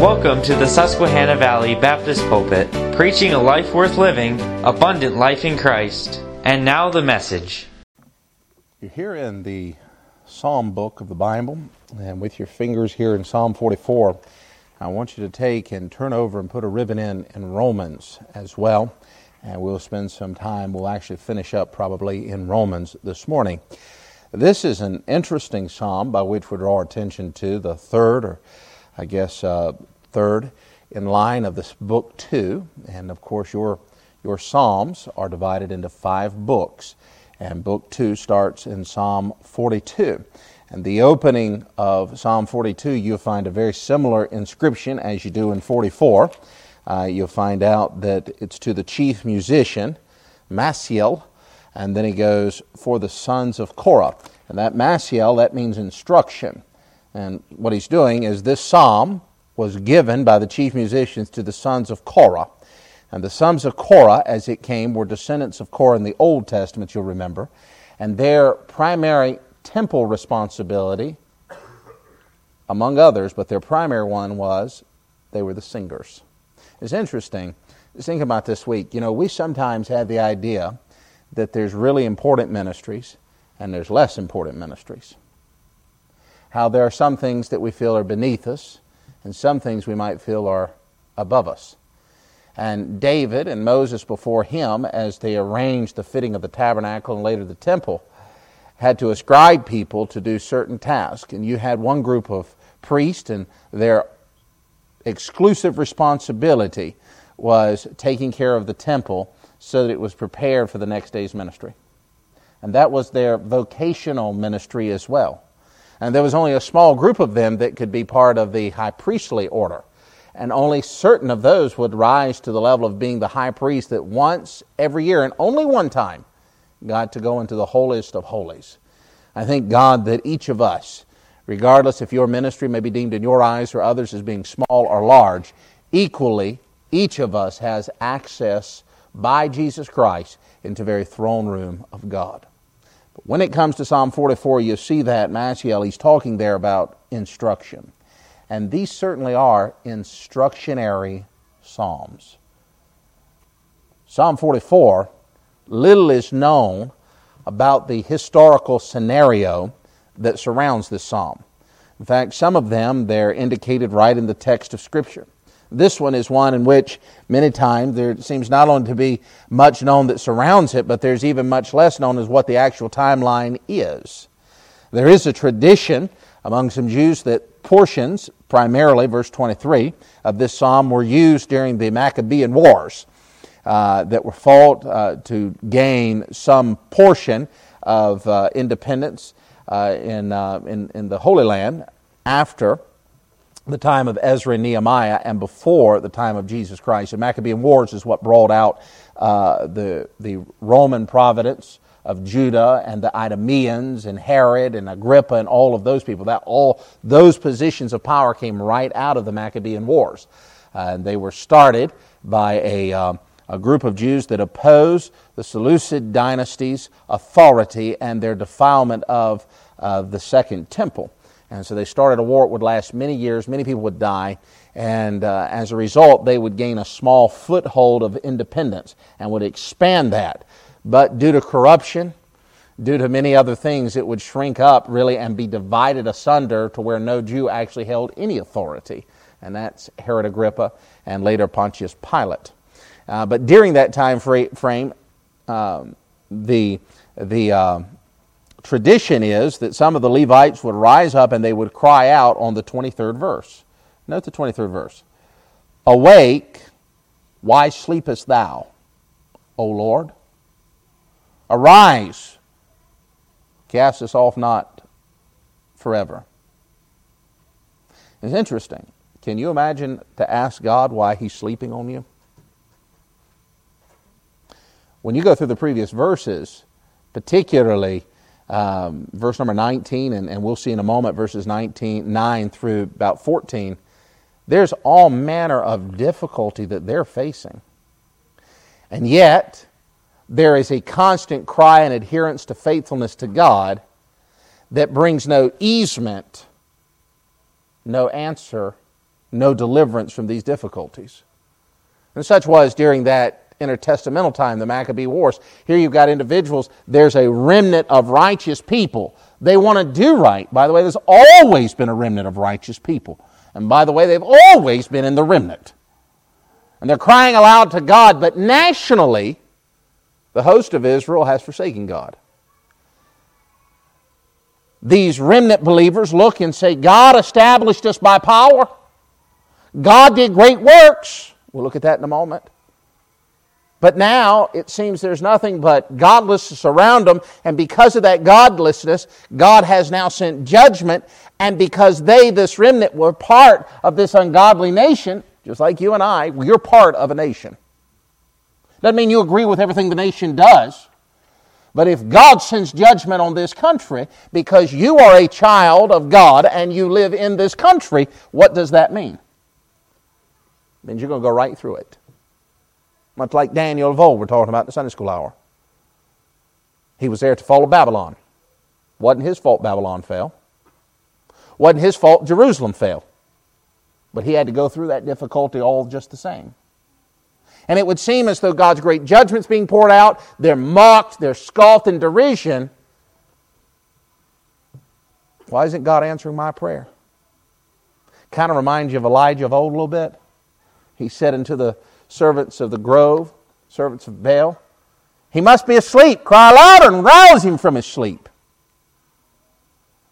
Welcome to the Susquehanna Valley Baptist Pulpit, preaching a life worth living, abundant life in Christ. And now the message. You're here in the Psalm book of the Bible, and with your fingers here in Psalm 44, I want you to take and turn over and put a ribbon in in Romans as well. And we'll spend some time, we'll actually finish up probably in Romans this morning. This is an interesting psalm by which we draw attention to the third, or I guess uh, third in line of this book two. And of course, your your psalms are divided into five books, and book two starts in Psalm 42. And the opening of Psalm 42, you'll find a very similar inscription as you do in 44. Uh, you'll find out that it's to the chief musician, Maschil, and then he goes, for the sons of Korah. And that Maschil, that means instruction. And what he's doing is this psalm was given by the chief musicians to the sons of Korah. And the sons of Korah, as it came, were descendants of Korah in the Old Testament, you'll remember. And their primary temple responsibility, among others, but their primary one was they were the singers. It's interesting. Just think about this week. You know, we sometimes have the idea that there's really important ministries and there's less important ministries. How there are some things that we feel are beneath us and some things we might feel are above us. And David and Moses before him, as they arranged the fitting of the tabernacle and later the temple, had to ascribe people to do certain tasks. And you had one group of priests, and their exclusive responsibility was taking care of the temple so that it was prepared for the next day's ministry. And that was their vocational ministry as well. And there was only a small group of them that could be part of the high priestly order. And only certain of those would rise to the level of being the high priest that once every year, and only one time, got to go into the holiest of holies. I thank God that each of us, regardless if your ministry may be deemed in your eyes or others as being small or large, equally, each of us has access by Jesus Christ into the very throne room of God. When it comes to Psalm 44, you see that Maschil, he's talking there about instruction. And these certainly are instructionary psalms. Psalm 44, little is known about the historical scenario that surrounds this psalm. In fact, some of them they're indicated right in the text of Scripture. This one is one in which many times there seems not only to be much known that surrounds it, but there's even much less known as what the actual timeline is. There is a tradition among some Jews that portions, primarily verse 23, of this psalm were used during the Maccabean Wars uh, that were fought uh, to gain some portion of uh, independence uh, in, uh, in, in the Holy Land after the time of Ezra and Nehemiah and before the time of Jesus Christ. The Maccabean Wars is what brought out uh, the, the Roman providence of Judah and the Idumeans and Herod and Agrippa and all of those people. That all those positions of power came right out of the Maccabean Wars. Uh, and they were started by a, um, a group of Jews that opposed the Seleucid dynasty's authority and their defilement of uh, the Second Temple. And so they started a war. It would last many years. Many people would die. And uh, as a result, they would gain a small foothold of independence and would expand that. But due to corruption, due to many other things, it would shrink up really and be divided asunder to where no Jew actually held any authority. And that's Herod Agrippa and later Pontius Pilate. Uh, but during that time frame, um, the, the, uh, tradition is that some of the Levites would rise up and they would cry out on the 23rd verse. Note the 23rd verse. Awake, why sleepest thou, O Lord? Arise, cast us off not forever. It's interesting. Can you imagine to ask God why He's sleeping on you? When you go through the previous verses, particularly um, verse number 19, and, and we'll see in a moment verses 19, 9 through about 14, there's all manner of difficulty that they're facing. And yet, there is a constant cry and adherence to faithfulness to God that brings no easement, no answer, no deliverance from these difficulties. And such was during that intertestamental time, the Maccabee Wars. Here you've got individuals, there's a remnant of righteous people. They want to do right. By the way, there's always been a remnant of righteous people. And by the way, they've always been in the remnant. And they're crying aloud to God, but nationally, the host of Israel has forsaken God. These remnant believers look and say, God established us by power. God did great works. We'll look at that in a moment. But now it seems there's nothing but godlessness around them, and because of that godlessness, God has now sent judgment. And because they, this remnant, were part of this ungodly nation, just like you and I, you're part of a nation. Doesn't mean you agree with everything the nation does. But if God sends judgment on this country because you are a child of God and you live in this country, what does that mean? It means you're going to go right through it. Much like Daniel of old, we're talking about in the Sunday school hour. He was there to follow Babylon. Wasn't his fault Babylon fell. Wasn't his fault Jerusalem fell. But he had to go through that difficulty all just the same. And it would seem as though God's great judgment's being poured out. They're mocked, they're scoffed in derision. Why isn't God answering my prayer? Kind of reminds you of Elijah of old a little bit. He said unto the servants of the grove, servants of Baal, He must be asleep. Cry louder and rouse him from his sleep.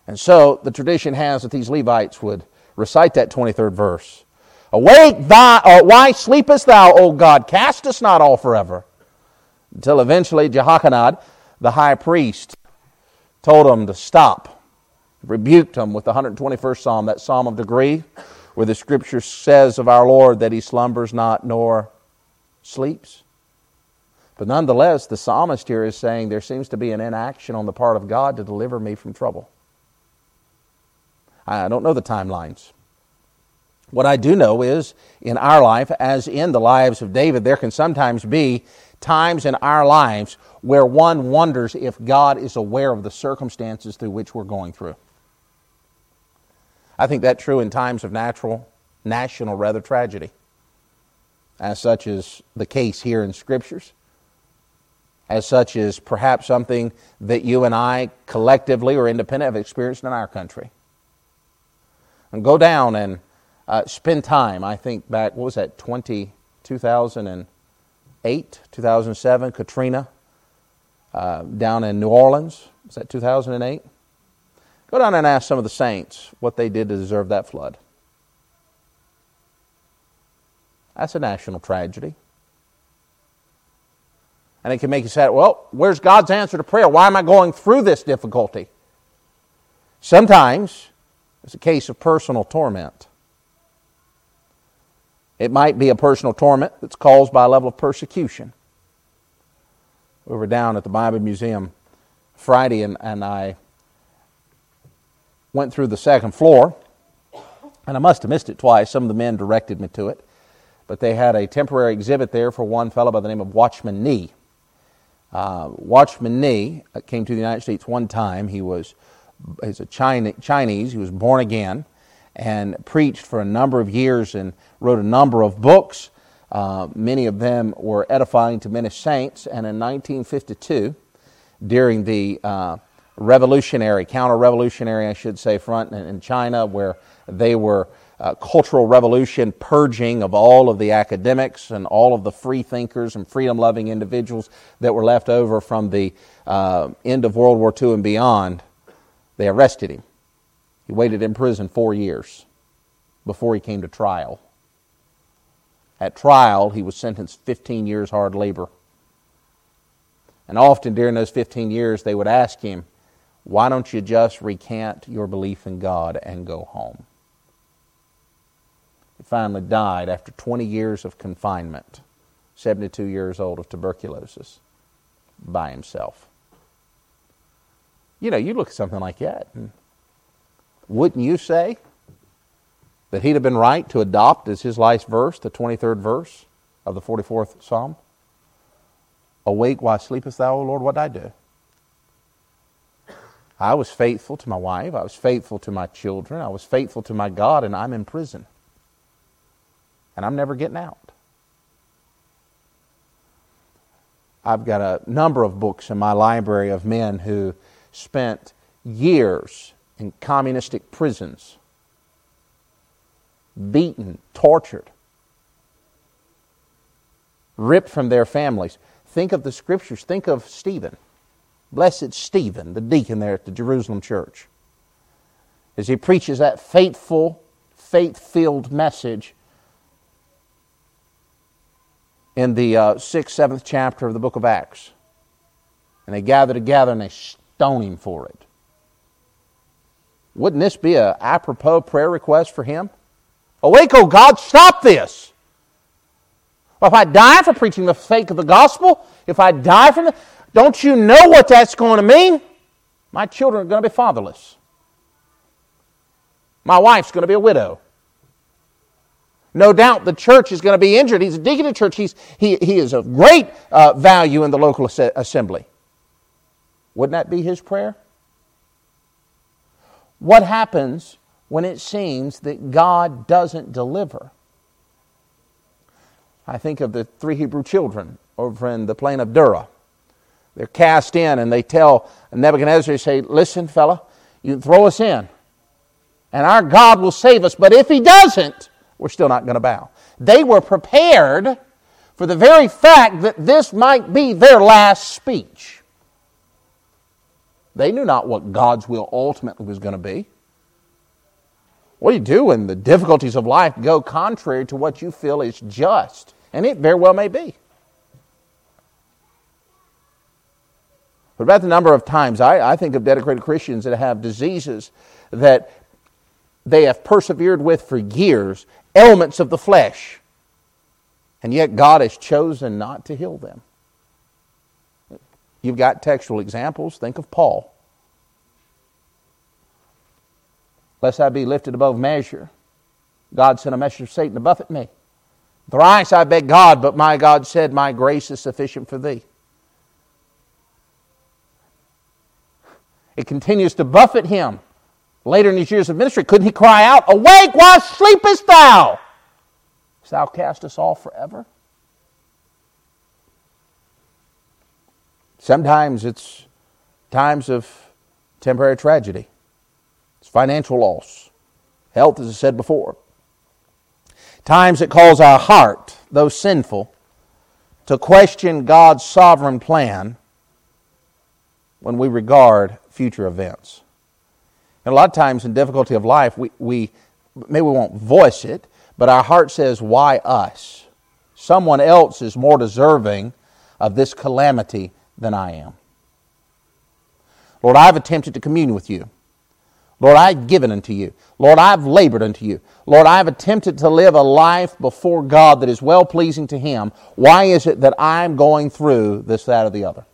And so the tradition has that these Levites would recite that 23rd verse. Awake, thou, uh, why sleepest thou, O God? Cast us not all forever. Until eventually Jehoiakim, the high priest, told them to stop, rebuked them with the 121st Psalm, that Psalm of degree, where the scripture says of our Lord that he slumbers not nor sleeps. But nonetheless, the psalmist here is saying there seems to be an inaction on the part of God to deliver me from trouble. I don't know the timelines. What I do know is in our life, as in the lives of David, there can sometimes be times in our lives where one wonders if God is aware of the circumstances through which we're going through. I think that's true in times of natural, national, rather, tragedy, as such is the case here in Scriptures, as such is perhaps something that you and I collectively or independent have experienced in our country. And go down and uh, spend time. I think back, what was that, 20, 2008, 2007, Katrina, uh, down in New Orleans. Was that 2008? Go down and ask some of the saints what they did to deserve that flood. That's a national tragedy. And it can make you say, well, where's God's answer to prayer? Why am I going through this difficulty? Sometimes it's a case of personal torment. It might be a personal torment that's caused by a level of persecution. We were down at the Bible Museum Friday, and, and I went through the second floor, and I must have missed it twice. Some of the men directed me to it. But they had a temporary exhibit there for one fellow by the name of Watchman Nee. Uh, Watchman Nee uh, came to the United States one time. He was he's a Chinese. He was born again and preached for a number of years and wrote a number of books. Uh, many of them were edifying to many saints. And in 1952, during the uh, revolutionary, counter revolutionary, I should say, front in, in China, where they were uh, cultural revolution purging of all of the academics and all of the free thinkers and freedom loving individuals that were left over from the uh, end of World War II and beyond, they arrested him. He waited in prison four years before he came to trial. At trial, he was sentenced 15 years hard labor. And often during those 15 years, they would ask him, Why don't you just recant your belief in God and go home? He finally died after 20 years of confinement, 72 years old of tuberculosis, by himself. You know, you look at something like that, and wouldn't you say that he'd have been right to adopt as his last verse, the 23rd verse of the 44th Psalm? Awake, why sleepest thou, O Lord? What did I do? I was faithful to my wife. I was faithful to my children. I was faithful to my God, and I'm in prison. and I'm never getting out. I've got a number of books in my library of men who spent years in communistic prisons, beaten, tortured, ripped from their families. Think of the scriptures. Think of Stephen. Blessed Stephen, the deacon there at the Jerusalem church. As he preaches that faithful, faith filled message in the uh, sixth, seventh chapter of the book of Acts. And they gather together and they stone him for it. Wouldn't this be a apropos prayer request for him? Awake, O God, stop this. Well, if I die for preaching the fake of the gospel, if I die from the, don't you know what that's going to mean? My children are going to be fatherless. My wife's going to be a widow. No doubt the church is going to be injured. He's a deacon of church. He's, he, he is of great uh, value in the local assembly. Wouldn't that be his prayer? What happens when it seems that God doesn't deliver? I think of the three Hebrew children over in the plain of Dura. They're cast in and they tell Nebuchadnezzar, they say, Listen, fella, you throw us in, and our God will save us. But if he doesn't, we're still not going to bow. They were prepared for the very fact that this might be their last speech. They knew not what God's will ultimately was going to be. What do you do when the difficulties of life go contrary to what you feel is just? And it very well may be. But about the number of times I, I think of dedicated Christians that have diseases that they have persevered with for years, ailments of the flesh, and yet God has chosen not to heal them. You've got textual examples. Think of Paul. Lest I be lifted above measure, God sent a messenger of Satan to buffet me. Thrice I begged God, but my God said, My grace is sufficient for thee. It continues to buffet him. Later in his years of ministry, couldn't he cry out, Awake, why sleepest thou? Hast thou cast us all forever? Sometimes it's times of temporary tragedy, it's financial loss, health, as I said before. Times it calls our heart, though sinful, to question God's sovereign plan when we regard future events. And a lot of times in difficulty of life, we, we maybe we won't voice it, but our heart says, Why us? Someone else is more deserving of this calamity than I am. Lord, I've attempted to commune with you. Lord, I've given unto you. Lord, I've labored unto you. Lord, I've attempted to live a life before God that is well pleasing to Him. Why is it that I'm going through this, that, or the other?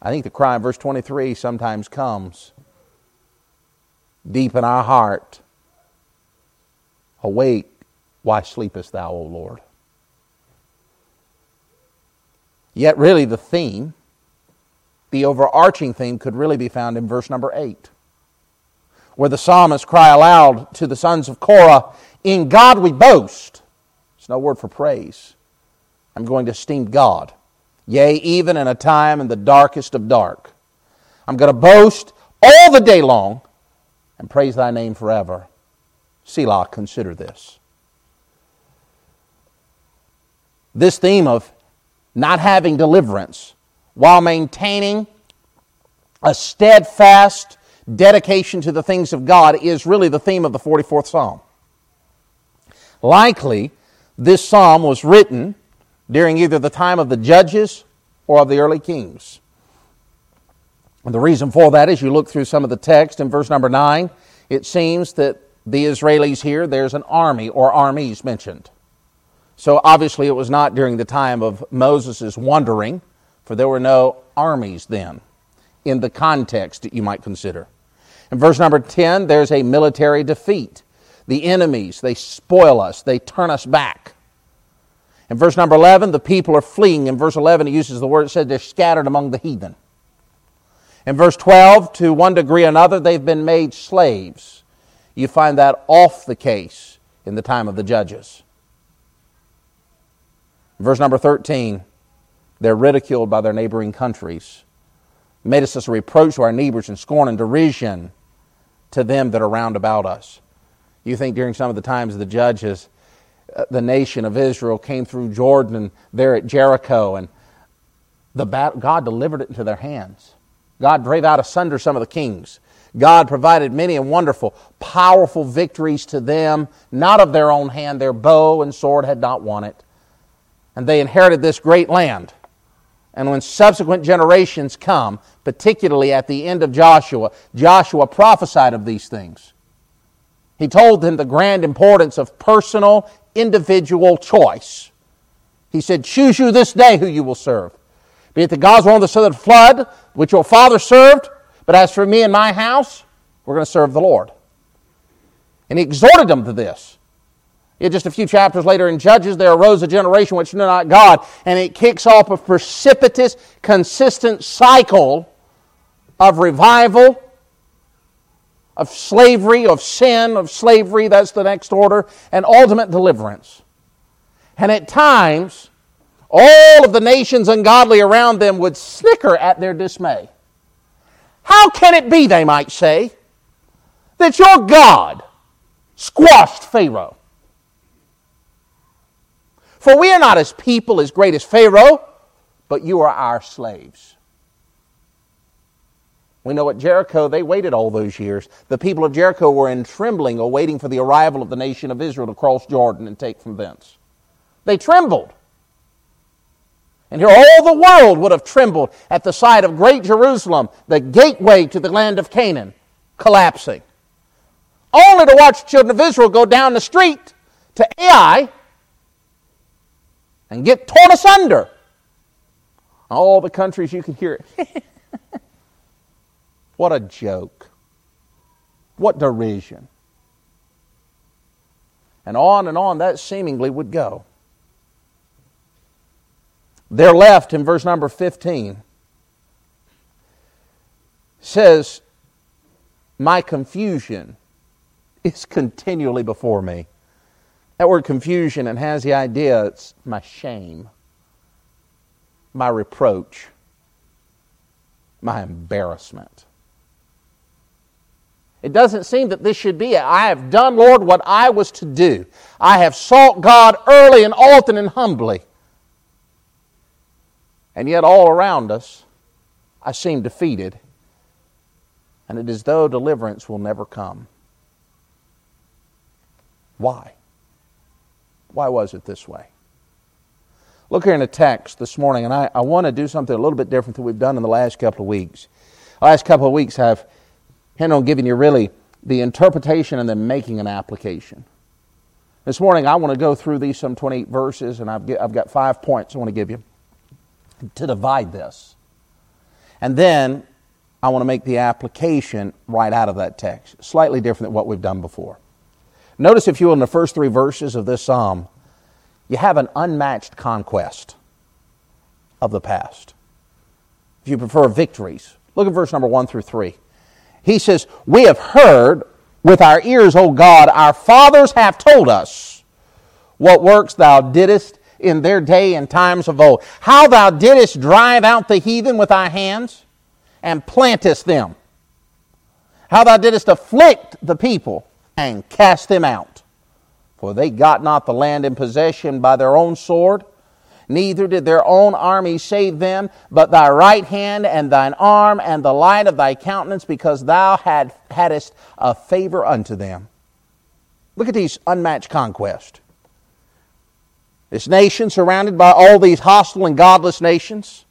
I think the cry in verse 23 sometimes comes deep in our heart Awake, why sleepest thou, O Lord? Yet, really, the theme, the overarching theme, could really be found in verse number 8, where the psalmist cry aloud to the sons of Korah, In God we boast. It's no word for praise. I'm going to esteem God. Yea, even in a time in the darkest of dark. I'm going to boast all the day long and praise thy name forever. Selah, consider this. This theme of not having deliverance while maintaining a steadfast dedication to the things of God is really the theme of the 44th Psalm. Likely, this psalm was written during either the time of the judges or of the early kings. And the reason for that is you look through some of the text in verse number 9, it seems that the Israelis here, there's an army or armies mentioned. So obviously, it was not during the time of Moses' wandering, for there were no armies then, in the context that you might consider. In verse number 10, there's a military defeat. The enemies, they spoil us, they turn us back. In verse number 11, the people are fleeing. In verse 11, he uses the word, it said they're scattered among the heathen. In verse 12, to one degree or another, they've been made slaves. You find that off the case in the time of the judges. Verse number 13, they're ridiculed by their neighboring countries. Made us a reproach to our neighbors and scorn and derision to them that are round about us. You think during some of the times of the judges, Uh, the nation of Israel came through Jordan there at Jericho, and the God delivered it into their hands. God drave out asunder some of the kings. God provided many and wonderful, powerful victories to them, not of their own hand. Their bow and sword had not won it. And they inherited this great land. And when subsequent generations come, particularly at the end of Joshua, Joshua prophesied of these things. He told them the grand importance of personal, individual choice. He said, Choose you this day who you will serve. Be it the gods on the southern flood, which your father served, but as for me and my house, we're going to serve the Lord. And he exhorted them to this. Yet just a few chapters later in Judges, there arose a generation which knew not God, and it kicks off a precipitous, consistent cycle of revival, of slavery, of sin, of slavery, that's the next order, and ultimate deliverance. And at times, all of the nations ungodly around them would snicker at their dismay. How can it be, they might say, that your God squashed Pharaoh? For we are not as people as great as Pharaoh, but you are our slaves. We know at Jericho, they waited all those years. The people of Jericho were in trembling, awaiting for the arrival of the nation of Israel to cross Jordan and take from thence. They trembled. And here all the world would have trembled at the sight of great Jerusalem, the gateway to the land of Canaan, collapsing. Only to watch the children of Israel go down the street to Ai and get torn asunder. All the countries you can hear it. what a joke. What derision. And on and on that seemingly would go. They're left in verse number 15. Says, My confusion is continually before me. That word confusion and has the idea it's my shame, my reproach, my embarrassment. It doesn't seem that this should be it. I have done, Lord, what I was to do. I have sought God early and often and humbly. And yet, all around us, I seem defeated, and it is though deliverance will never come. Why? Why was it this way? Look here in the text this morning, and I, I want to do something a little bit different than we've done in the last couple of weeks. The last couple of weeks have hinted on giving you really the interpretation and then making an application. This morning, I want to go through these some 28 verses, and I've, I've got five points I want to give you to divide this. And then I want to make the application right out of that text, slightly different than what we've done before. Notice, if you will, in the first three verses of this psalm, you have an unmatched conquest of the past. If you prefer victories, look at verse number one through three. He says, We have heard with our ears, O God, our fathers have told us what works thou didst in their day and times of old. How thou didst drive out the heathen with thy hands and plantest them. How thou didst afflict the people and cast them out. For they got not the land in possession by their own sword, neither did their own army save them, but thy right hand and thine arm and the light of thy countenance, because thou had, hadst a favor unto them. Look at these unmatched conquests. This nation surrounded by all these hostile and godless nations.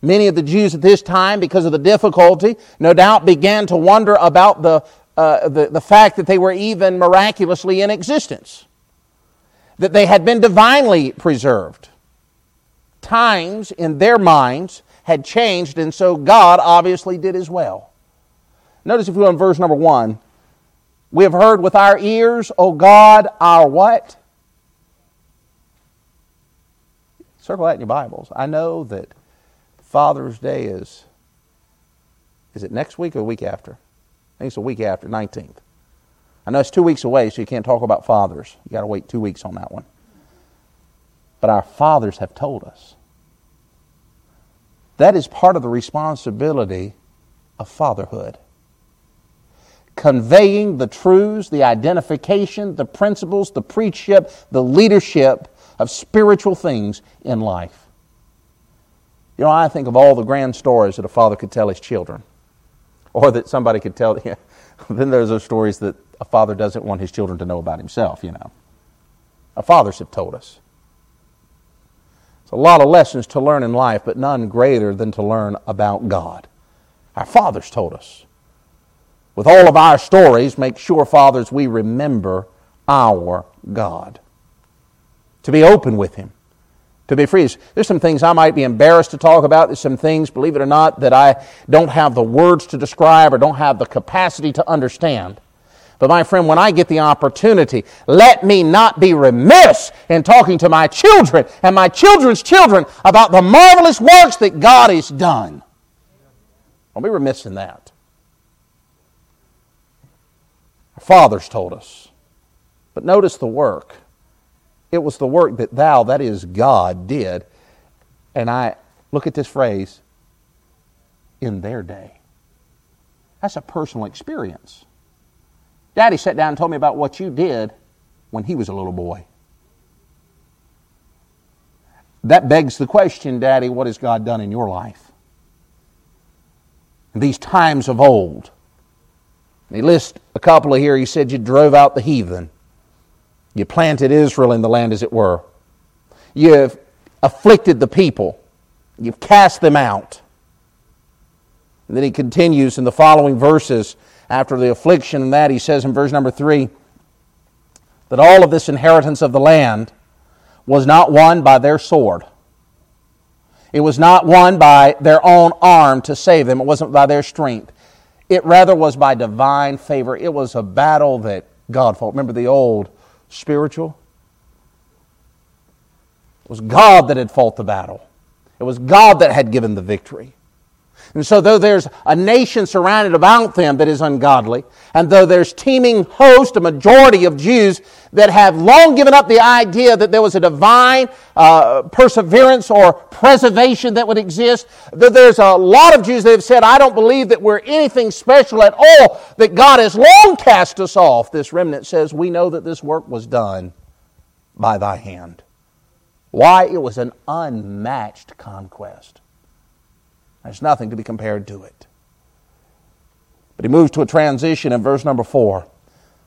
Many of the Jews at this time, because of the difficulty, no doubt began to wonder about the, uh, the, the fact that they were even miraculously in existence, that they had been divinely preserved. Times in their minds had changed, and so God obviously did as well. Notice if you go in verse number one, we have heard with our ears, O God, our what? Circle that in your Bibles. I know that Father's Day is, is it next week or the week after? I think it's the week after, 19th. I know it's two weeks away, so you can't talk about fathers. You got to wait two weeks on that one. But our fathers have told us. That is part of the responsibility of fatherhood. Conveying the truths, the identification, the principles, the preachship, the leadership of spiritual things in life. You know, I think of all the grand stories that a father could tell his children, or that somebody could tell. Yeah, then there's those stories that a father doesn't want his children to know about himself, you know. Our fathers have told us. It's a lot of lessons to learn in life, but none greater than to learn about God. Our fathers told us. With all of our stories, make sure, fathers, we remember our God. To be open with Him to be free. There's some things I might be embarrassed to talk about. There's some things, believe it or not, that I don't have the words to describe or don't have the capacity to understand. But my friend, when I get the opportunity, let me not be remiss in talking to my children and my children's children about the marvelous works that God has done. Don't be remiss in that. Our fathers told us. But notice the work. It was the work that thou, that is God, did. And I look at this phrase, in their day. That's a personal experience. Daddy sat down and told me about what you did when he was a little boy. That begs the question, Daddy, what has God done in your life? In these times of old. And he lists a couple of here. He said you drove out the heathen. You planted Israel in the land, as it were. You've afflicted the people. You've cast them out. And then he continues in the following verses after the affliction and that, he says in verse number three that all of this inheritance of the land was not won by their sword. It was not won by their own arm to save them. It wasn't by their strength. It rather was by divine favor. It was a battle that God fought. Remember the old spiritual? It was God that had fought the battle. It was God that had given the victory. And so, though there's a nation surrounded about them that is ungodly, and though there's teeming host, a majority of Jews that have long given up the idea that there was a divine uh, perseverance or preservation that would exist, though there's a lot of Jews that have said, I don't believe that we're anything special at all, that God has long cast us off, this remnant says, We know that this work was done by thy hand. Why? It was an unmatched conquest. There's nothing to be compared to it. But he moves to a transition in verse number four.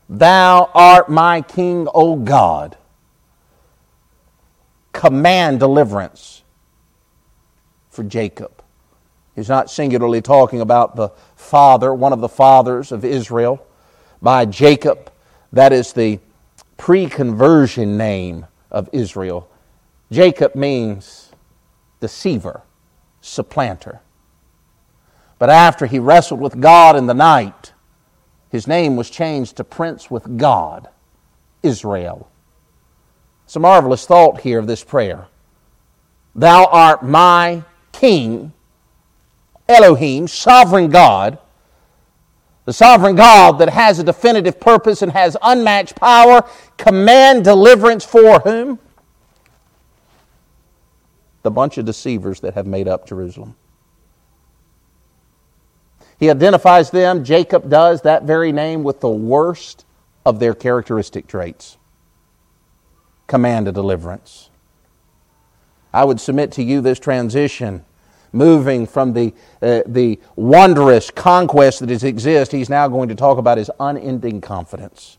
Thou art my king, O God. Command deliverance for Jacob. He's not singularly talking about the father, one of the fathers of Israel, by Jacob. That is the pre conversion name of Israel. Jacob means deceiver, supplanter. But after he wrestled with God in the night, his name was changed to Prince with God, Israel. It's a marvelous thought here of this prayer. Thou art my King, Elohim, sovereign God, the sovereign God that has a definitive purpose and has unmatched power. Command deliverance for whom? The bunch of deceivers that have made up Jerusalem. He identifies them, Jacob does, that very name, with the worst of their characteristic traits command a deliverance. I would submit to you this transition, moving from the, uh, the wondrous conquest that exists, he's now going to talk about his unending confidence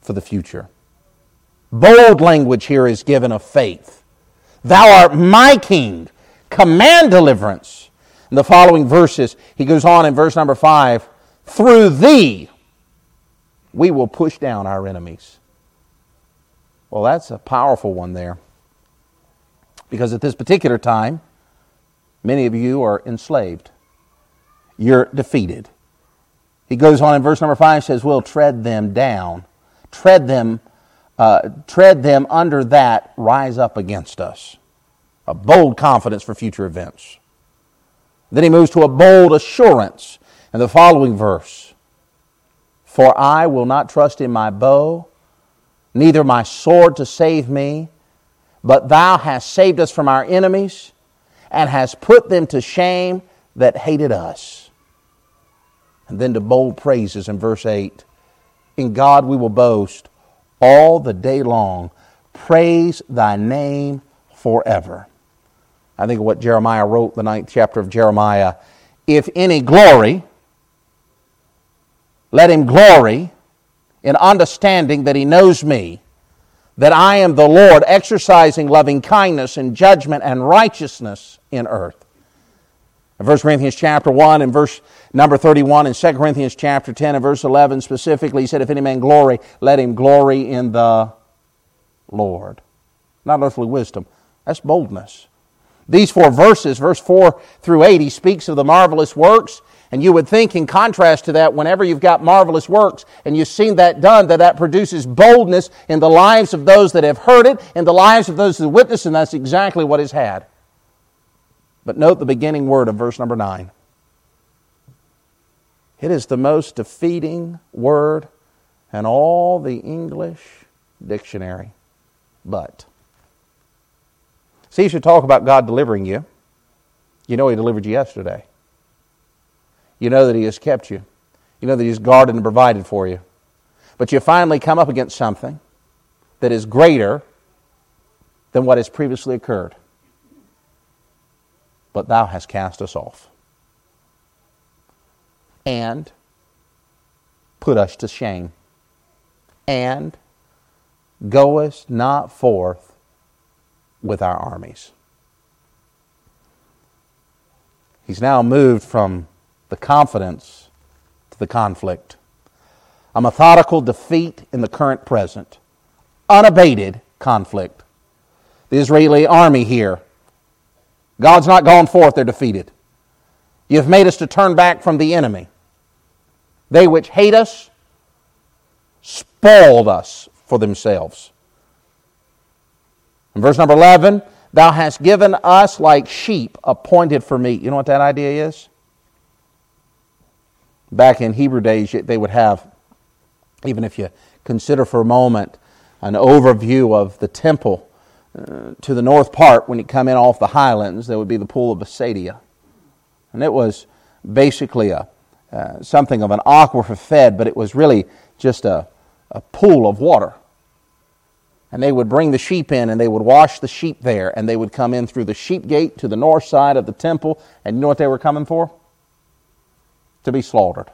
for the future. Bold language here is given of faith. Thou art my king. Command deliverance. In the following verses, he goes on in verse number five through thee we will push down our enemies. Well, that's a powerful one there. Because at this particular time, many of you are enslaved. You're defeated. He goes on in verse number five says, We'll tread them down, tread them, uh, tread them under that, rise up against us. A bold confidence for future events. Then he moves to a bold assurance in the following verse For I will not trust in my bow, neither my sword to save me, but thou hast saved us from our enemies, and hast put them to shame that hated us. And then to bold praises in verse 8 In God we will boast all the day long. Praise thy name forever. I think of what Jeremiah wrote, the ninth chapter of Jeremiah. If any glory, let him glory in understanding that he knows me, that I am the Lord, exercising loving kindness and judgment and righteousness in earth. In 1 Corinthians chapter 1 and verse number 31 and 2 Corinthians chapter 10 and verse 11 specifically, he said, If any man glory, let him glory in the Lord. Not earthly wisdom. That's boldness. These four verses, verse 4 through 8, he speaks of the marvelous works. And you would think, in contrast to that, whenever you've got marvelous works and you've seen that done, that that produces boldness in the lives of those that have heard it, in the lives of those that witness, and that's exactly what he's had. But note the beginning word of verse number 9. It is the most defeating word in all the English dictionary. But. See, you should talk about God delivering you. You know He delivered you yesterday. You know that He has kept you. You know that He's guarded and provided for you. But you finally come up against something that is greater than what has previously occurred. But Thou hast cast us off and put us to shame and goest not forth with our armies. He's now moved from the confidence to the conflict. A methodical defeat in the current present, unabated conflict. The Israeli army here, God's not gone forth, they're defeated. You have made us to turn back from the enemy. They which hate us spoiled us for themselves. In verse number 11, thou hast given us like sheep appointed for meat. You know what that idea is? Back in Hebrew days, they would have, even if you consider for a moment, an overview of the temple uh, to the north part when you come in off the highlands, there would be the pool of Bethsaida. And it was basically a, uh, something of an aquifer fed, but it was really just a, a pool of water and they would bring the sheep in and they would wash the sheep there and they would come in through the sheep gate to the north side of the temple. And you know what they were coming for? To be slaughtered.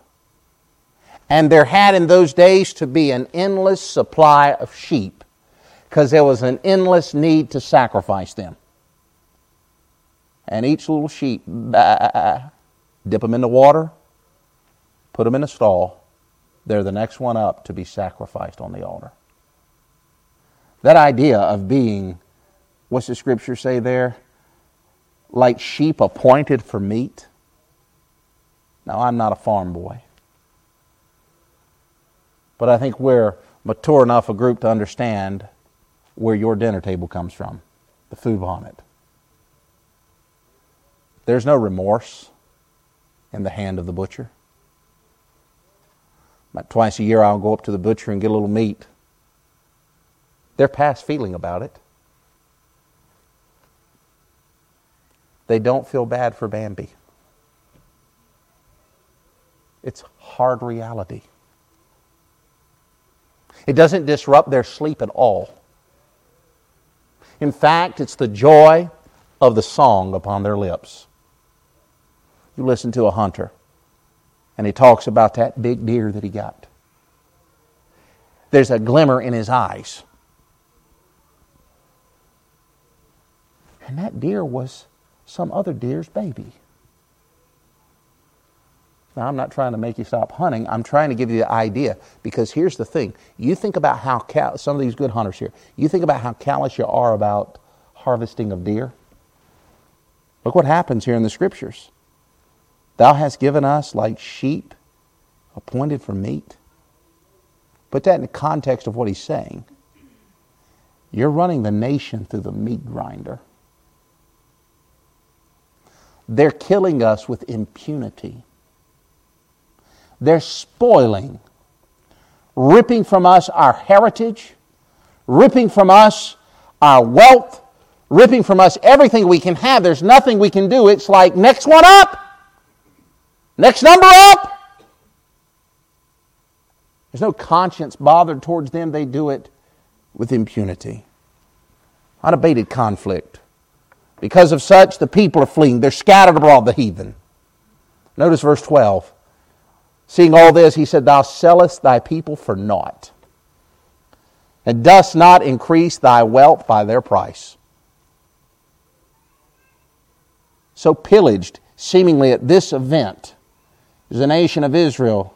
And there had in those days to be an endless supply of sheep because there was an endless need to sacrifice them. And each little sheep bah, dip them in the water put them in a stall. They're the next one up to be sacrificed on the altar that idea of being, what's the scripture say there? Like sheep appointed for meat. Now, I'm not a farm boy. But I think we're mature enough a group to understand where your dinner table comes from, the food on it. There's no remorse in the hand of the butcher. About twice a year, I'll go up to the butcher and get a little meat they're past feeling about it. They don't feel bad for Bambi. It's hard reality. It doesn't disrupt their sleep at all. In fact, it's the joy of the song upon their lips. You listen to a hunter, and he talks about that big deer that he got. There's a glimmer in his eyes. And that deer was some other deer's baby. Now, I'm not trying to make you stop hunting. I'm trying to give you the idea because here's the thing. You think about how cal- some of these good hunters here, you think about how callous you are about harvesting of deer. Look what happens here in the scriptures. Thou hast given us like sheep appointed for meat. Put that in the context of what he's saying. You're running the nation through the meat grinder. They're killing us with impunity. They're spoiling ripping from us our heritage, ripping from us our wealth, ripping from us everything we can have. There's nothing we can do. It's like, next one up, next number up. There's no conscience bothered towards them. They do it with impunity. Unabated conflict. Because of such, the people are fleeing. They're scattered abroad, the heathen. Notice verse 12. Seeing all this, he said, Thou sellest thy people for naught, and dost not increase thy wealth by their price. So pillaged, seemingly at this event, is the nation of Israel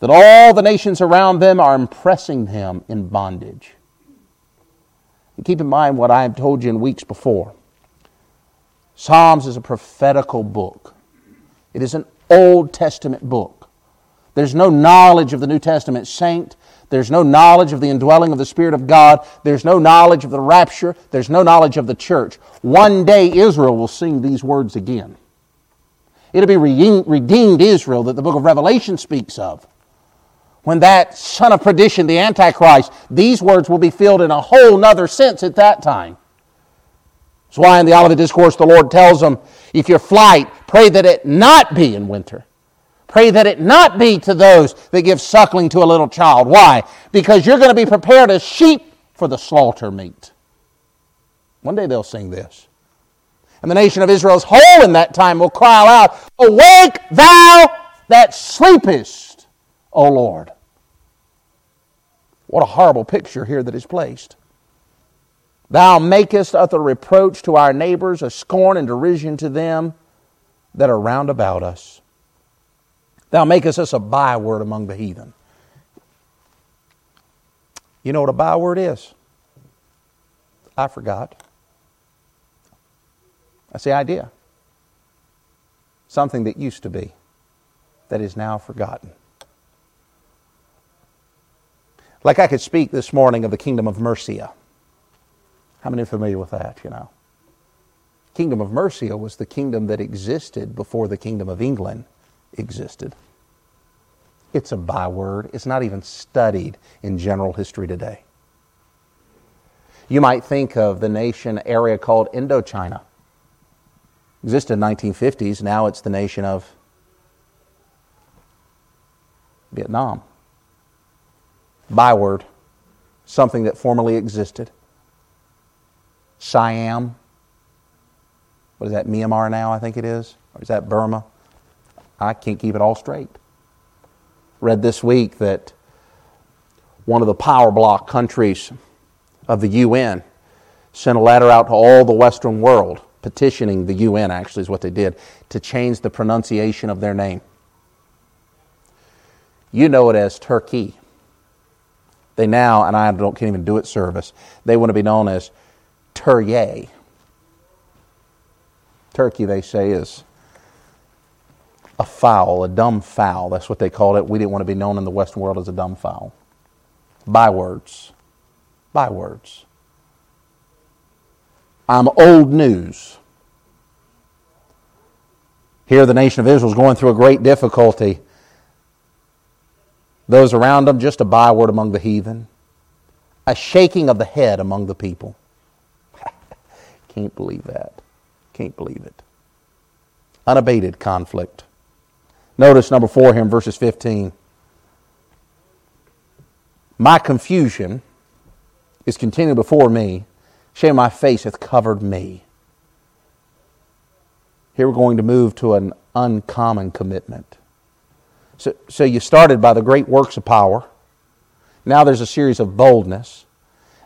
that all the nations around them are impressing them in bondage. And keep in mind what I have told you in weeks before. Psalms is a prophetical book. It is an Old Testament book. There's no knowledge of the New Testament saint. There's no knowledge of the indwelling of the Spirit of God. There's no knowledge of the rapture. There's no knowledge of the church. One day Israel will sing these words again. It'll be redeemed Israel that the book of Revelation speaks of when that son of perdition, the Antichrist, these words will be filled in a whole nother sense at that time. That's why in the Olivet Discourse the Lord tells them, if your flight, pray that it not be in winter. Pray that it not be to those that give suckling to a little child. Why? Because you're going to be prepared as sheep for the slaughter meat. One day they'll sing this. And the nation of Israel's whole in that time will cry out, Awake thou that sleepest, O Lord. What a horrible picture here that is placed. Thou makest us a reproach to our neighbors, a scorn and derision to them that are round about us. Thou makest us a byword among the heathen. You know what a byword is? I forgot. That's the idea. Something that used to be, that is now forgotten. Like I could speak this morning of the kingdom of Mercia. How many are familiar with that, you know? Kingdom of Mercia was the kingdom that existed before the kingdom of England existed. It's a byword. It's not even studied in general history today. You might think of the nation area called Indochina. Existed in the 1950s. Now it's the nation of Vietnam byword, something that formerly existed. Siam. What is that, Myanmar now, I think it is? Or is that Burma? I can't keep it all straight. Read this week that one of the power block countries of the UN sent a letter out to all the Western world, petitioning the UN, actually, is what they did, to change the pronunciation of their name. You know it as Turkey. They now, and I don't, can't even do it service, they want to be known as Turye. Turkey, they say, is a fowl, a dumb fowl. That's what they called it. We didn't want to be known in the Western world as a dumb fowl. Bywords. Bywords. I'm old news. Here, the nation of Israel is going through a great difficulty those around them, just a byword among the heathen, a shaking of the head among the people. Can't believe that. Can't believe it. Unabated conflict. Notice number four here in verses 15. My confusion is continued before me. Shame my face hath covered me. Here we're going to move to an uncommon commitment. So, so you started by the great works of power. Now there's a series of boldness.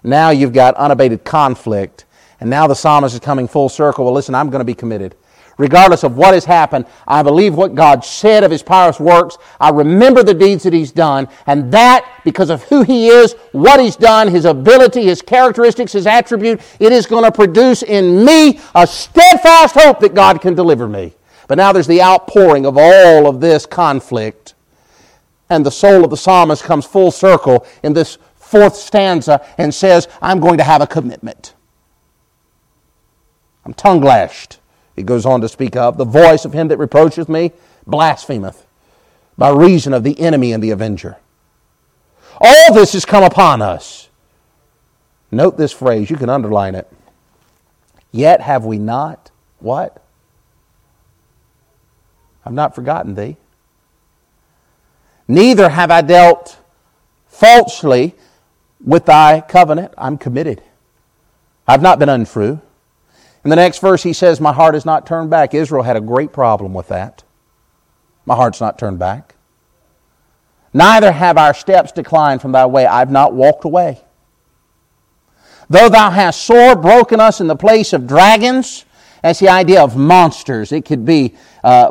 Now you've got unabated conflict. And now the psalmist is coming full circle. Well, listen, I'm going to be committed. Regardless of what has happened, I believe what God said of His pious works. I remember the deeds that He's done. And that, because of who He is, what He's done, His ability, His characteristics, His attribute, it is going to produce in me a steadfast hope that God can deliver me. But now there's the outpouring of all of this conflict. And the soul of the psalmist comes full circle in this fourth stanza and says, I'm going to have a commitment. I'm tongue lashed. He goes on to speak of the voice of him that reproacheth me blasphemeth. by reason of the enemy and the avenger. All this has come upon us. Note this phrase, you can underline it. Yet have we not what? I've not forgotten thee. Neither have I dealt falsely with thy covenant. I'm committed. I've not been untrue. In the next verse, he says, My heart is not turned back. Israel had a great problem with that. My heart's not turned back. Neither have our steps declined from thy way. I've not walked away. Though thou hast sore broken us in the place of dragons, that's the idea of monsters. It could be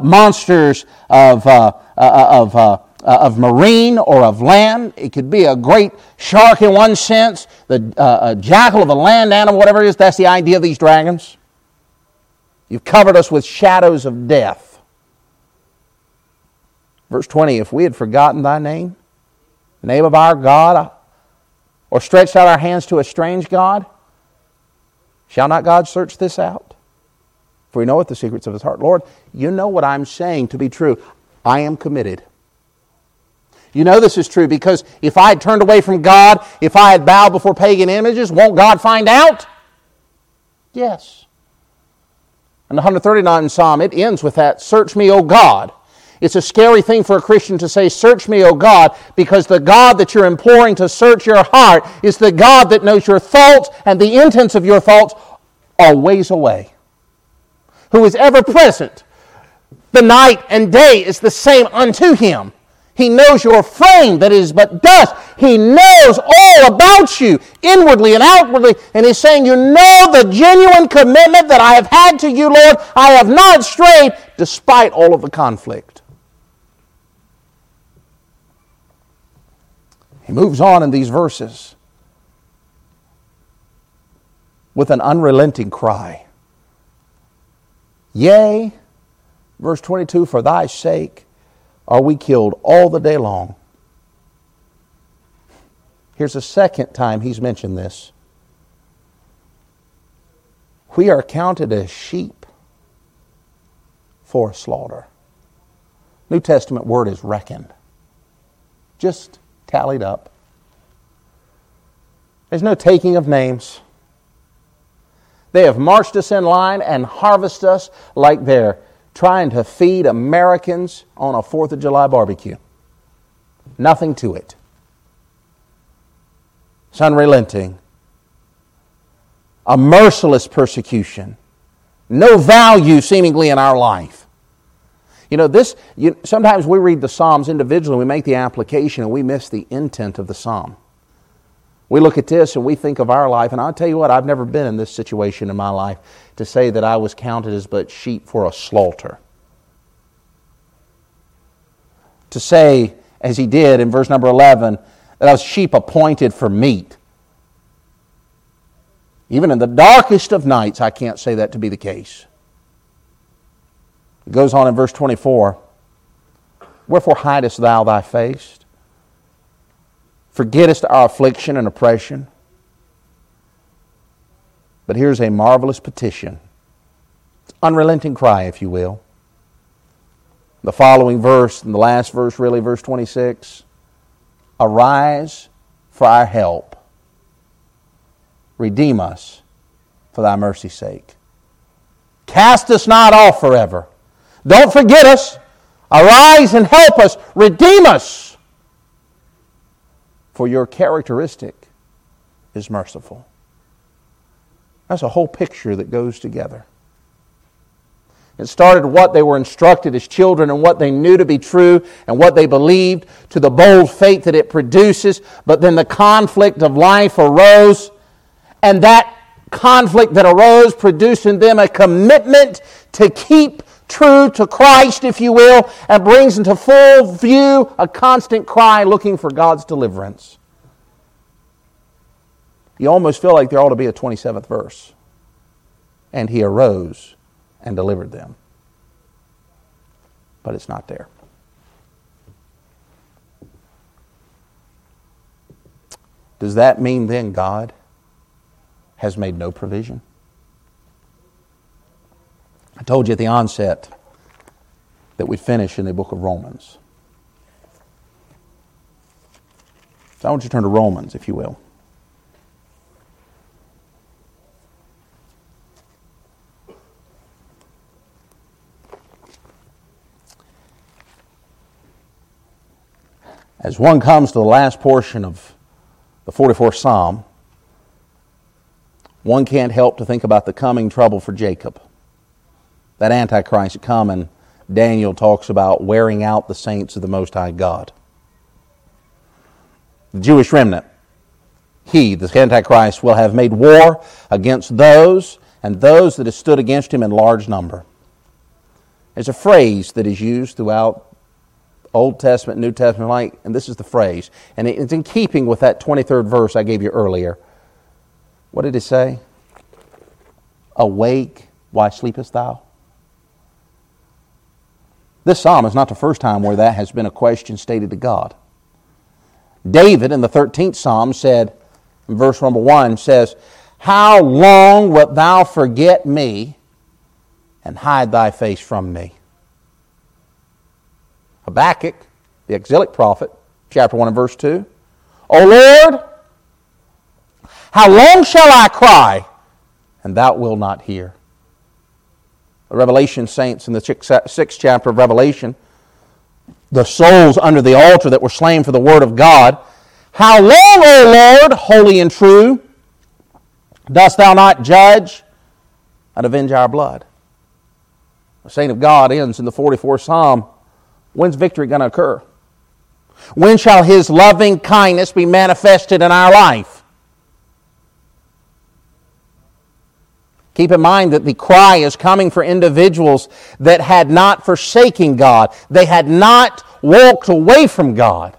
monsters of, uh, uh, of, uh, uh, of marine or of land. It could be a great shark in one sense, the uh, jackal of a land animal, whatever it is. That's the idea of these dragons. You've covered us with shadows of death. Verse 20 If we had forgotten thy name, the name of our God, or stretched out our hands to a strange God, shall not God search this out? For he knoweth the secrets of his heart. Lord, you know what I'm saying to be true. I am committed. You know this is true because if I had turned away from God, if I had bowed before pagan images, won't God find out? Yes. And the 139th Psalm, it ends with that Search me, O God. It's a scary thing for a Christian to say, Search me, O God, because the God that you're imploring to search your heart is the God that knows your thoughts and the intents of your thoughts are ways away, who is ever present. The night and day is the same unto him. He knows your frame that is but dust. He knows all about you, inwardly and outwardly. And He's saying, You know the genuine commitment that I have had to you, Lord. I have not strayed despite all of the conflict. He moves on in these verses with an unrelenting cry. Yea, verse 22, for thy sake are we killed all the day long. Here's a second time he's mentioned this. We are counted as sheep for slaughter. New Testament word is reckoned. Just tallied up. There's no taking of names. They have marched us in line and harvested us like they're trying to feed Americans on a 4th of July barbecue. Nothing to it. It's unrelenting. A merciless persecution. No value seemingly in our life. You know, this, you, sometimes we read the Psalms individually, we make the application, and we miss the intent of the Psalm. We look at this and we think of our life, and I'll tell you what, I've never been in this situation in my life to say that I was counted as but sheep for a slaughter. To say, as he did in verse number 11, that I was sheep appointed for meat. Even in the darkest of nights, I can't say that to be the case. It goes on in verse 24 Wherefore hidest thou thy face? Forgettest our affliction and oppression. But here's a marvelous petition, unrelenting cry, if you will. The following verse, and the last verse, really, verse 26 Arise for our help, redeem us for thy mercy's sake. Cast us not off forever. Don't forget us. Arise and help us. Redeem us for your characteristic is merciful. That's a whole picture that goes together. It started what they were instructed as children and what they knew to be true and what they believed to the bold faith that it produces. But then the conflict of life arose, and that conflict that arose produced in them a commitment to keep true to Christ, if you will, and brings into full view a constant cry looking for God's deliverance. You almost feel like there ought to be a 27th verse. And he arose and delivered them. But it's not there. Does that mean then God has made no provision? I told you at the onset that we'd finish in the book of Romans. So I want you to turn to Romans, if you will. As one comes to the last portion of the 44th Psalm, one can't help to think about the coming trouble for Jacob. That Antichrist coming, Daniel talks about wearing out the saints of the Most High God. The Jewish remnant, he, the Antichrist, will have made war against those and those that have stood against him in large number. There's a phrase that is used throughout Old Testament, New Testament, like, and this is the phrase, and it's in keeping with that 23rd verse I gave you earlier. What did it say? Awake, why sleepest thou? This psalm is not the first time where that has been a question stated to God. David in the 13th psalm said, verse number 1, says, How long wilt thou forget me and hide thy face from me? Habakkuk, the exilic prophet, chapter 1 and verse 2. O Lord, how long shall I cry, and thou wilt not hear? The Revelation saints in the sixth chapter of Revelation, the souls under the altar that were slain for the word of God. How long, O Lord, holy and true, dost thou not judge and avenge our blood? The saint of God ends in the 44th Psalm When's victory going to occur? When shall His loving kindness be manifested in our life? Keep in mind that the cry is coming for individuals that had not forsaken God. They had not walked away from God.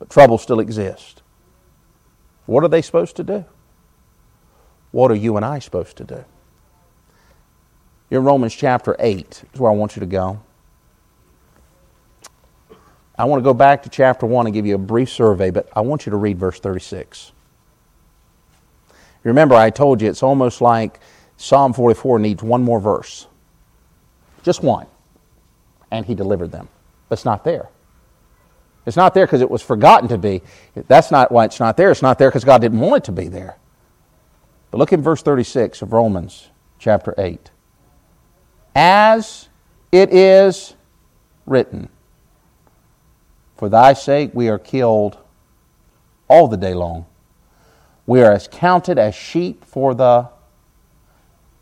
But trouble still exists. What are they supposed to do? What are you and I supposed to do? You're in Romans chapter 8 is where I want you to go. I want to go back to chapter 1 and give you a brief survey, but I want you to read verse 36. Remember, I told you it's almost like Psalm 44 needs one more verse. Just one. And he delivered them. But it's not there. It's not there because it was forgotten to be. That's not why it's not there. It's not there because God didn't want it to be there. But look in verse 36 of Romans chapter 8. As it is written. For thy sake we are killed all the day long. We are as counted as sheep for the.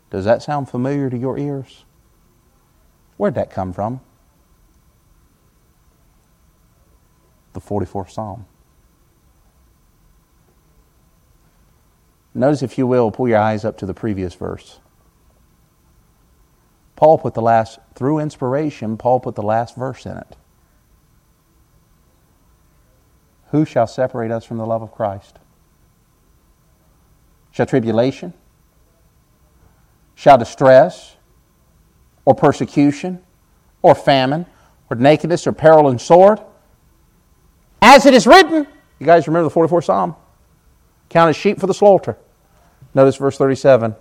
Does that sound familiar to your ears? Where'd that come from? The 44th Psalm. Notice, if you will, pull your eyes up to the previous verse. Paul put the last, through inspiration, Paul put the last verse in it. Who shall separate us from the love of Christ? Shall tribulation? Shall distress? Or persecution? Or famine? Or nakedness? Or peril and sword? As it is written, you guys remember the 44th Psalm? Count as sheep for the slaughter. Notice verse 37.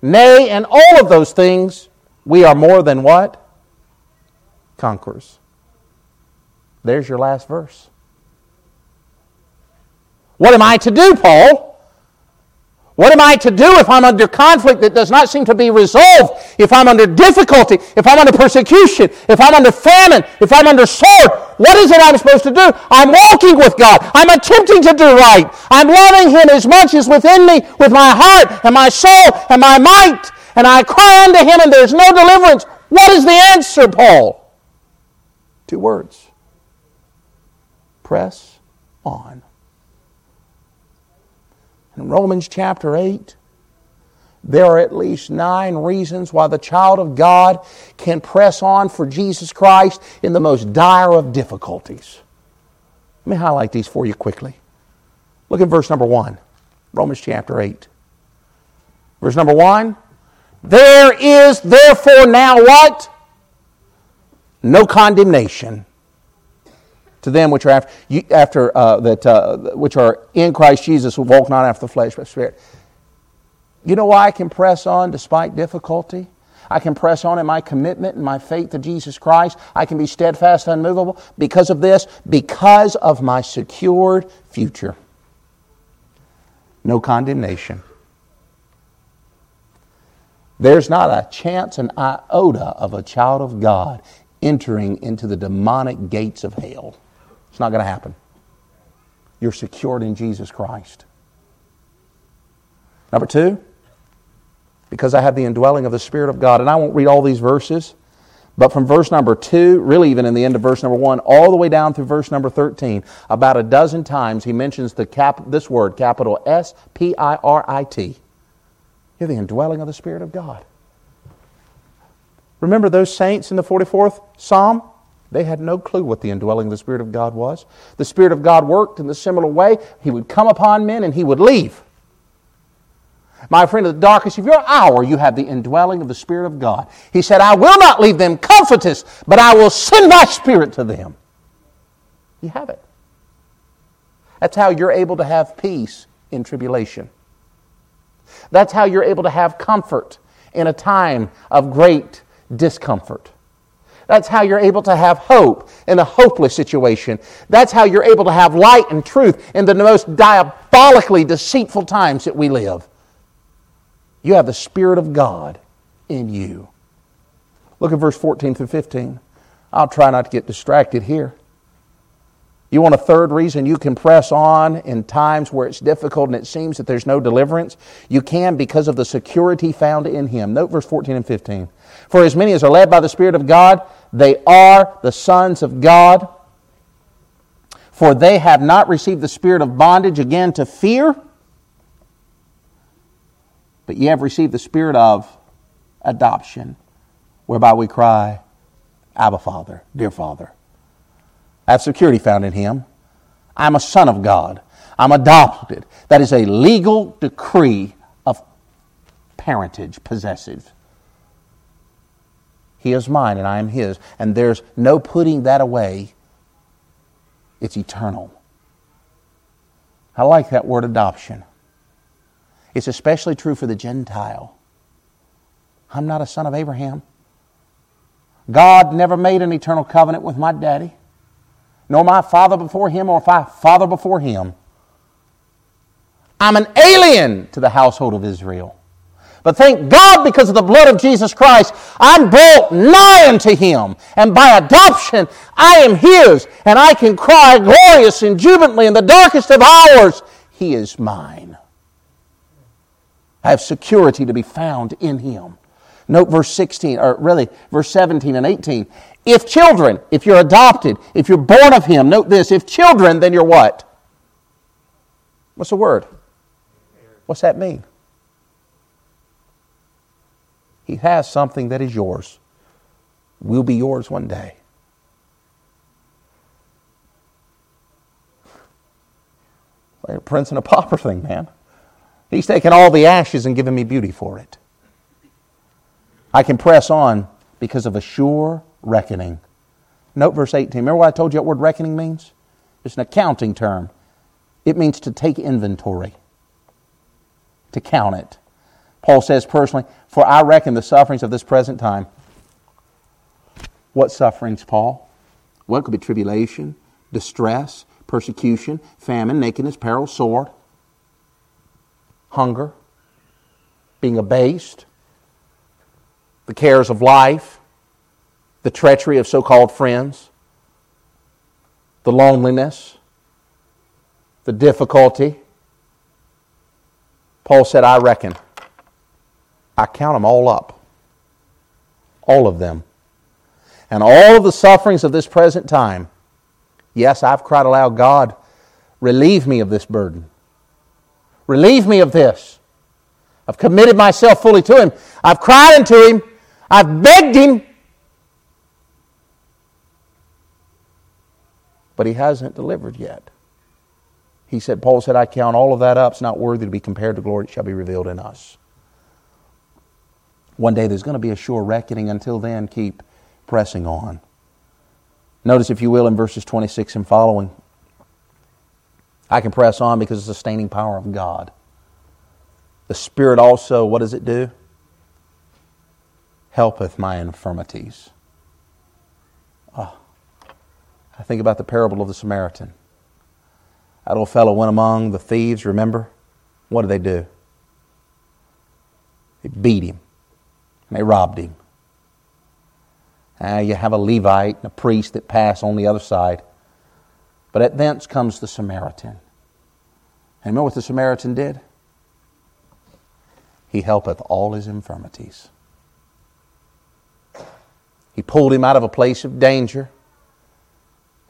Nay, and all of those things, we are more than what? Conquerors. There's your last verse. What am I to do, Paul? What am I to do if I'm under conflict that does not seem to be resolved? If I'm under difficulty? If I'm under persecution? If I'm under famine? If I'm under sword? What is it I'm supposed to do? I'm walking with God. I'm attempting to do right. I'm loving Him as much as within me with my heart and my soul and my might. And I cry unto Him and there's no deliverance. What is the answer, Paul? Two words press on. In Romans chapter 8, there are at least nine reasons why the child of God can press on for Jesus Christ in the most dire of difficulties. Let me highlight these for you quickly. Look at verse number 1, Romans chapter 8. Verse number 1 There is therefore now what? No condemnation to them which are after, after uh, that, uh, which are in Christ Jesus, who walk not after the flesh but spirit. You know why I can press on despite difficulty? I can press on in my commitment and my faith to Jesus Christ. I can be steadfast, and unmovable because of this, because of my secured future. No condemnation. There's not a chance, an iota of a child of God entering into the demonic gates of hell. It's not going to happen. You're secured in Jesus Christ. Number two, because I have the indwelling of the Spirit of God. And I won't read all these verses, but from verse number two, really even in the end of verse number one, all the way down through verse number 13, about a dozen times he mentions the cap, this word, capital S P I R I T. You're the indwelling of the Spirit of God. Remember those saints in the 44th Psalm? They had no clue what the indwelling of the Spirit of God was. The Spirit of God worked in the similar way. He would come upon men and he would leave. My friend, at the darkest of your hour, you have the indwelling of the Spirit of God. He said, I will not leave them comfortless, but I will send my Spirit to them. You have it. That's how you're able to have peace in tribulation. That's how you're able to have comfort in a time of great discomfort. That's how you're able to have hope in a hopeless situation. That's how you're able to have light and truth in the most diabolically deceitful times that we live. You have the Spirit of God in you. Look at verse 14 through 15. I'll try not to get distracted here. You want a third reason you can press on in times where it's difficult and it seems that there's no deliverance? You can because of the security found in Him. Note verse 14 and 15. For as many as are led by the Spirit of God, they are the sons of God. For they have not received the spirit of bondage again to fear, but ye have received the spirit of adoption, whereby we cry, Abba, Father, dear Father. I have security found in Him. I'm a son of God. I'm adopted. That is a legal decree of parentage, possessive. He is mine and I am His. And there's no putting that away, it's eternal. I like that word adoption. It's especially true for the Gentile. I'm not a son of Abraham. God never made an eternal covenant with my daddy nor my father before him, or my father before him. I'm an alien to the household of Israel. But thank God, because of the blood of Jesus Christ, I'm brought nigh unto Him. And by adoption, I am His. And I can cry glorious and jubilantly in the darkest of hours, He is mine. I have security to be found in Him. Note verse 16, or really, verse 17 and 18. If children, if you're adopted, if you're born of him, note this, if children, then you're what? What's the word? What's that mean? He has something that is yours, will be yours one day. Like a prince and a pauper thing, man. He's taken all the ashes and given me beauty for it. I can press on because of a sure reckoning. Note verse 18. Remember what I told you what word reckoning means? It's an accounting term. It means to take inventory, to count it. Paul says personally, For I reckon the sufferings of this present time. What sufferings, Paul? It could be tribulation, distress, persecution, famine, nakedness, peril, sword, hunger, being abased, the cares of life, the treachery of so called friends, the loneliness, the difficulty. Paul said, I reckon. I count them all up. All of them. And all of the sufferings of this present time. Yes, I've cried aloud, God, relieve me of this burden. Relieve me of this. I've committed myself fully to Him. I've cried unto Him. I've begged Him. but he hasn't delivered yet. He said, Paul said, I count all of that up. It's not worthy to be compared to glory. It shall be revealed in us. One day there's going to be a sure reckoning. Until then, keep pressing on. Notice, if you will, in verses 26 and following, I can press on because of the sustaining power of God. The Spirit also, what does it do? helpeth my infirmities. Oh, I think about the parable of the Samaritan. That old fellow went among the thieves, remember? What did they do? They beat him. And they robbed him. Uh, you have a Levite and a priest that pass on the other side. But at thence comes the Samaritan. And remember what the Samaritan did? He helpeth all his infirmities. He pulled him out of a place of danger.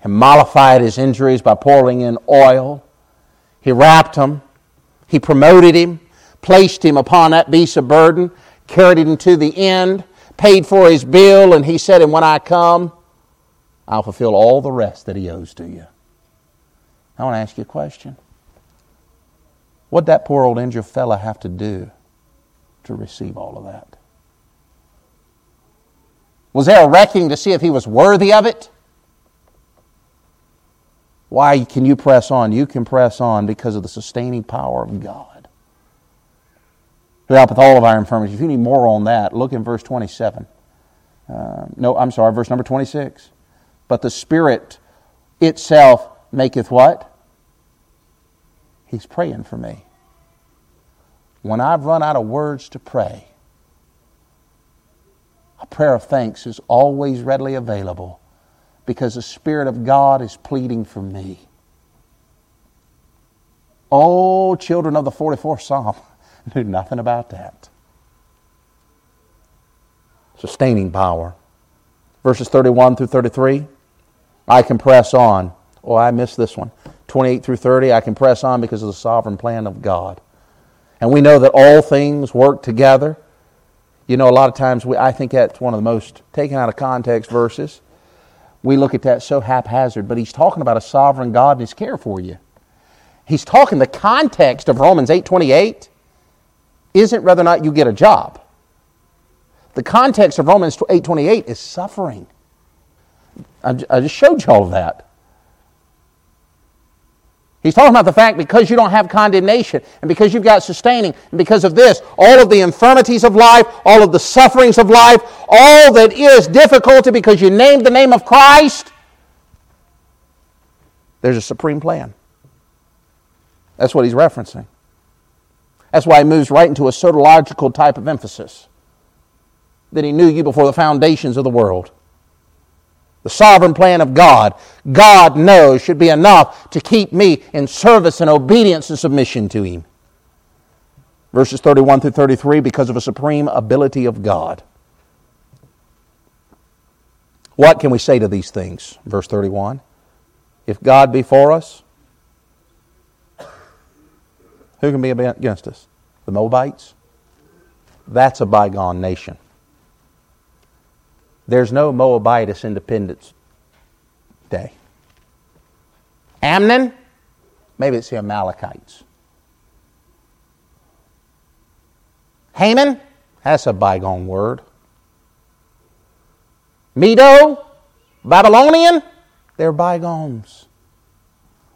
He mollified his injuries by pouring in oil. He wrapped him. He promoted him, placed him upon that beast of burden, carried him to the end, paid for his bill, and he said, And when I come, I'll fulfill all the rest that he owes to you. I want to ask you a question. What'd that poor old injured fella have to do to receive all of that? Was there a reckoning to see if he was worthy of it? Why can you press on? You can press on because of the sustaining power of God. Who helpeth all of our infirmities. If you need more on that, look in verse 27. Uh, no, I'm sorry, verse number 26. But the Spirit itself maketh what? He's praying for me. When I've run out of words to pray, a prayer of thanks is always readily available because the Spirit of God is pleading for me. Oh, children of the 44th Psalm knew nothing about that. Sustaining power. Verses 31 through 33. I can press on. Oh, I missed this one. 28 through 30. I can press on because of the sovereign plan of God. And we know that all things work together. You know, a lot of times we, I think that's one of the most taken out of context verses we look at that so haphazard, but he's talking about a sovereign God and his care for you. He's talking the context of Romans 8:28 isn't whether or not you get a job. The context of Romans 8:28 is suffering. I just showed you all of that. He's talking about the fact because you don't have condemnation and because you've got sustaining and because of this, all of the infirmities of life, all of the sufferings of life, all that is difficulty because you named the name of Christ, there's a supreme plan. That's what he's referencing. That's why he moves right into a soteriological type of emphasis. That he knew you before the foundations of the world. The sovereign plan of God, God knows should be enough to keep me in service and obedience and submission to Him. Verses 31 through 33 because of a supreme ability of God. What can we say to these things? Verse 31. If God be for us, who can be against us? The Moabites? That's a bygone nation. There's no Moabitess Independence Day. Ammon, maybe it's the Amalekites. Haman, that's a bygone word. Medo, Babylonian, they're bygones.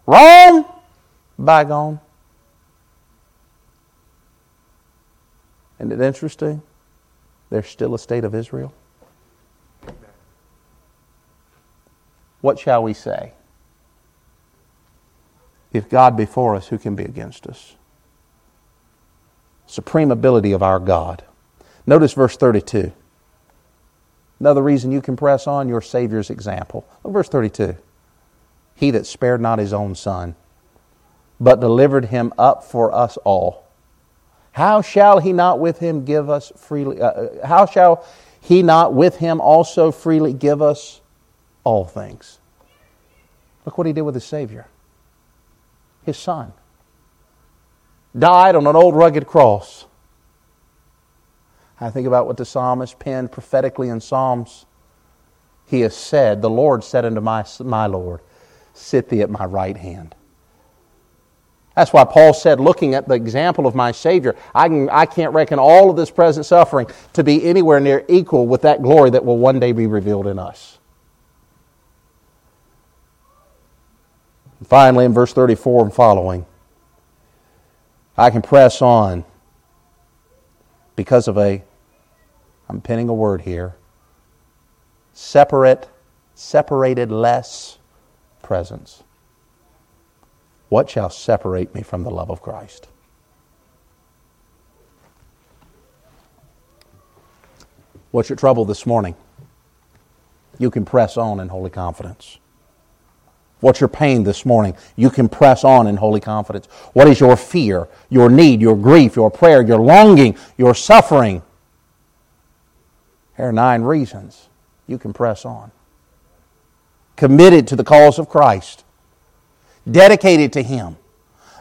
Rome, bygone. Isn't it interesting? There's still a state of Israel. What shall we say? If God be for us, who can be against us? Supreme ability of our God. Notice verse 32. Another reason you can press on your Savior's example. Look, verse 32. He that spared not his own son, but delivered him up for us all. How shall he not with him give us freely? Uh, uh how shall he not with him also freely give us all things. Look what he did with his Savior. His Son died on an old rugged cross. I think about what the psalmist penned prophetically in Psalms. He has said, The Lord said unto my, my Lord, Sit thee at my right hand. That's why Paul said, looking at the example of my Savior, I, can, I can't reckon all of this present suffering to be anywhere near equal with that glory that will one day be revealed in us. Finally, in verse 34 and following, I can press on because of a I'm pinning a word here. Separate, separated less presence. What shall separate me from the love of Christ? What's your trouble this morning? You can press on in holy confidence. What's your pain this morning? You can press on in holy confidence. What is your fear, your need, your grief, your prayer, your longing, your suffering? Here are nine reasons you can press on. Committed to the cause of Christ, dedicated to Him.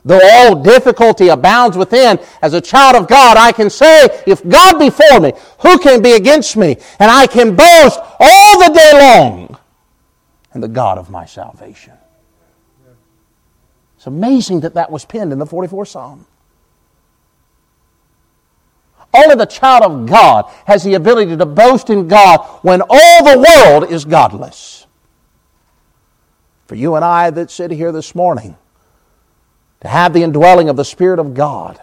Though all difficulty abounds within, as a child of God, I can say, if God be for me, who can be against me? And I can boast all the day long in the God of my salvation. It's amazing that that was penned in the 44th Psalm. Only the child of God has the ability to boast in God when all the world is godless. For you and I that sit here this morning, to have the indwelling of the Spirit of God,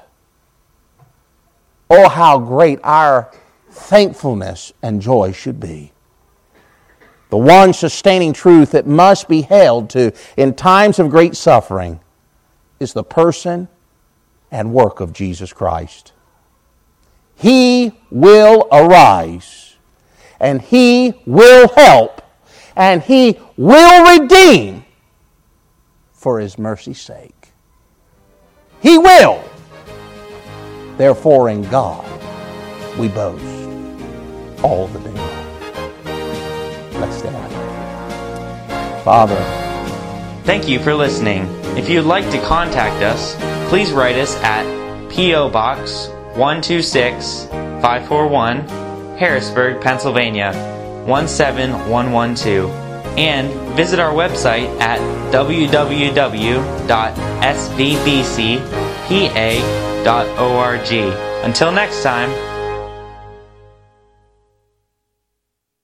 oh, how great our thankfulness and joy should be. The one sustaining truth that must be held to in times of great suffering is the person and work of Jesus Christ. He will arise, and He will help, and He will redeem for His mercy's sake. He will. Therefore, in God we boast all the day. Let's stand. Father, Thank you for listening. If you'd like to contact us, please write us at P.O. Box 126 541, Harrisburg, Pennsylvania 17112, and visit our website at www.svbcpa.org. Until next time,